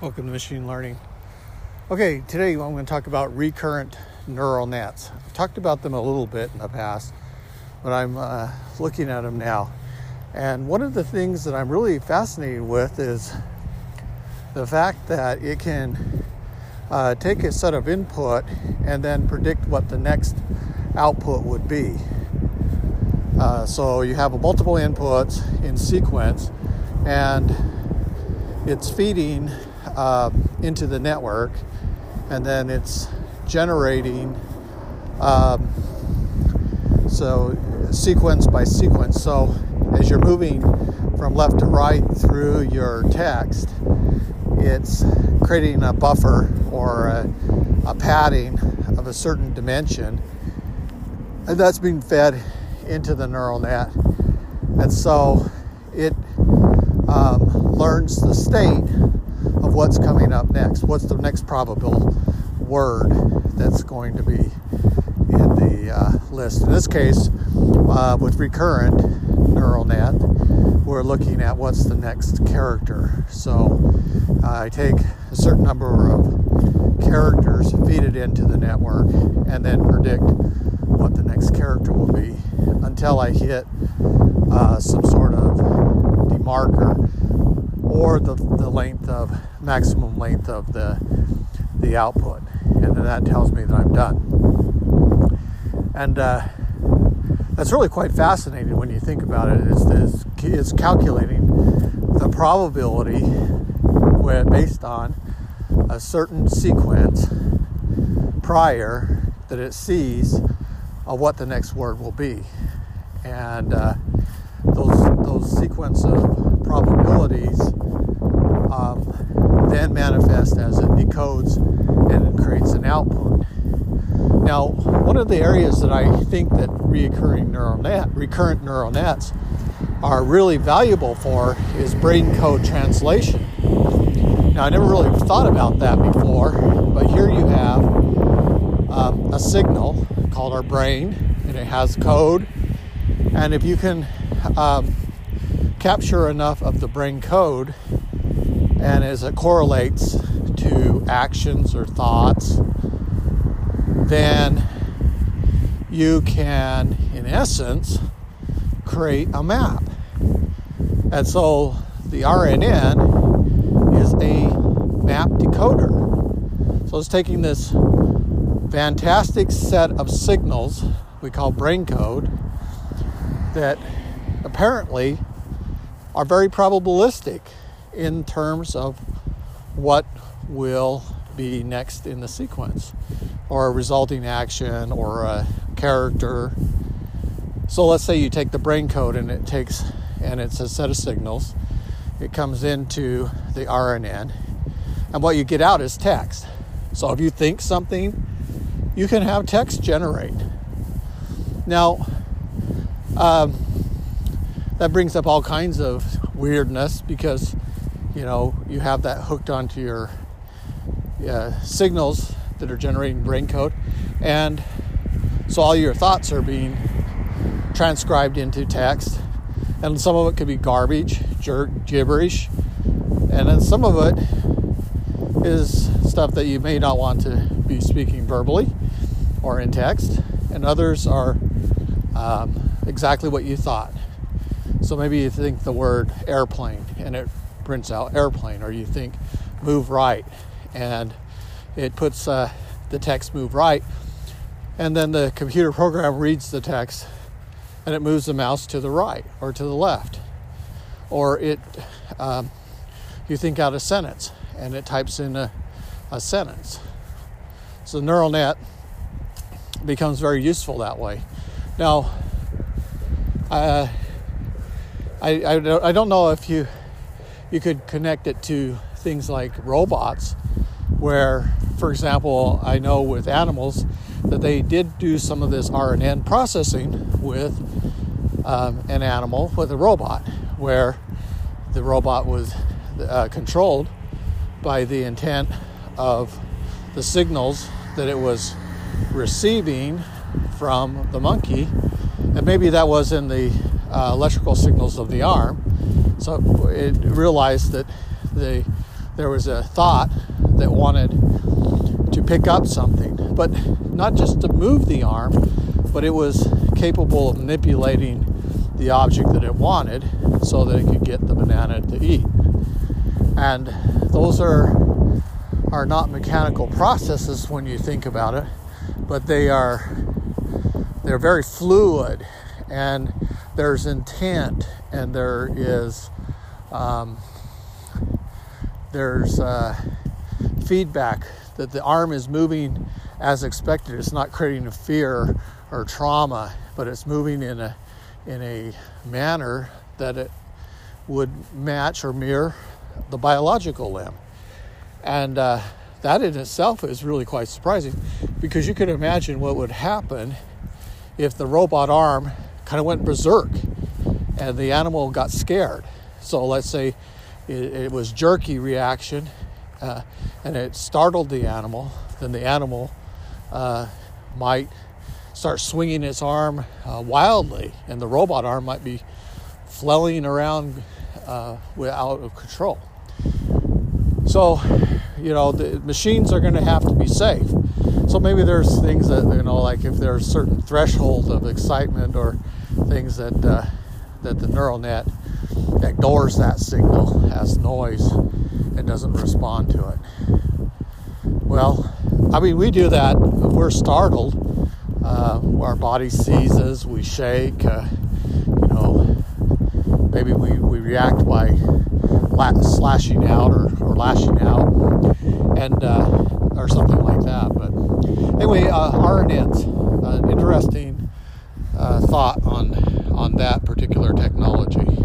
Welcome to Machine Learning. Okay, today I'm going to talk about recurrent neural nets. I've talked about them a little bit in the past, but I'm uh, looking at them now. And one of the things that I'm really fascinated with is the fact that it can uh, take a set of input and then predict what the next output would be. Uh, so you have multiple inputs in sequence, and it's feeding uh, into the network, and then it's generating um, so sequence by sequence. So as you're moving from left to right through your text, it's creating a buffer or a, a padding of a certain dimension, and that's being fed into the neural net, and so it um, learns the state of what's coming up next. What's the next probable word that's going to be in the uh, list? In this case, uh, with recurrent neural net, we're looking at what's the next character. So I take a certain number of characters, feed it into the network, and then predict what the next character will be until I hit uh, some sort of demarker or the, the length of maximum length of the the output. And then that tells me that I'm done. And uh, that's really quite fascinating when you think about it. It's, it's, calculating the probability based on a certain sequence prior that it sees of what the next word will be. And uh, those those sequence of probabilities um, then manifest as it decodes and it creates an output. Now, one of the areas that I think that reoccurring neural net, recurrent neural nets are really valuable for is brain code translation. Now, I never really thought about that before, but here you have um, a signal called our brain, and it has code. And if you can um, capture enough of the brain code, and as it correlates to actions or thoughts, then you can, in essence, create a map. And so the RNN is a map decoder. So it's taking this fantastic set of signals we call brain code that apparently are very probabilistic in terms of what will be next in the sequence or a resulting action or a character. So let's say you take the brain code and it takes and it's a set of signals. It comes into the RNN and what you get out is text. So if you think something, you can have text generate. Now, um, that brings up all kinds of weirdness because you know you have that hooked onto your uh, signals that are generating brain code. And so all your thoughts are being transcribed into text. And some of it could be garbage jerk, gibberish. And then some of it is stuff that you may not want to be speaking verbally or in text. And others are um, exactly what you thought. So maybe you think the word airplane and it prints out airplane, or you think move right and it puts uh, the text move right, and then the computer program reads the text and it moves the mouse to the right or to the left, or it um, you think out a sentence and it types in a, a sentence. So the neural net becomes very useful that way. Now, uh, I, I, I don't know if you you could connect it to things like robots, where, for example, I know with animals that they did do some of this RNN processing with um, an animal, with a robot, where the robot was uh, controlled by the intent of the signals that it was receiving from the monkey. And maybe that was in the uh, electrical signals of the arm. So it realized that the there was a thought that wanted to pick up something, but not just to move the arm, but it was capable of manipulating the object that it wanted so that it could get the banana to eat. And those are are not mechanical processes when you think about it, but they are they're very fluid and there's intent and there is um, there's uh, feedback that the arm is moving as expected. It's not creating a fear or trauma, but it's moving in a in a manner that it would match or mirror the biological limb. And uh, that in itself is really quite surprising because you can imagine what would happen if the robot arm kind of went berserk and the animal got scared. So let's say it, it was jerky reaction uh, and it startled the animal, then the animal uh, might start swinging its arm uh, wildly, and the robot arm might be flailing around uh, out of control. So, you know, the machines are going to have to be safe. So maybe there's things that you know, like if there's a certain threshold of excitement or things that uh, that the neural net ignores that signal as noise and doesn't respond to it. Well, I mean, we do that. We're startled, uh, our body seizes, we shake, uh, you know, maybe we, we react by slashing out or, or lashing out, and uh, or something like that. But anyway, uh, RNNs, an interesting uh, Uh, thought on on that particular technology.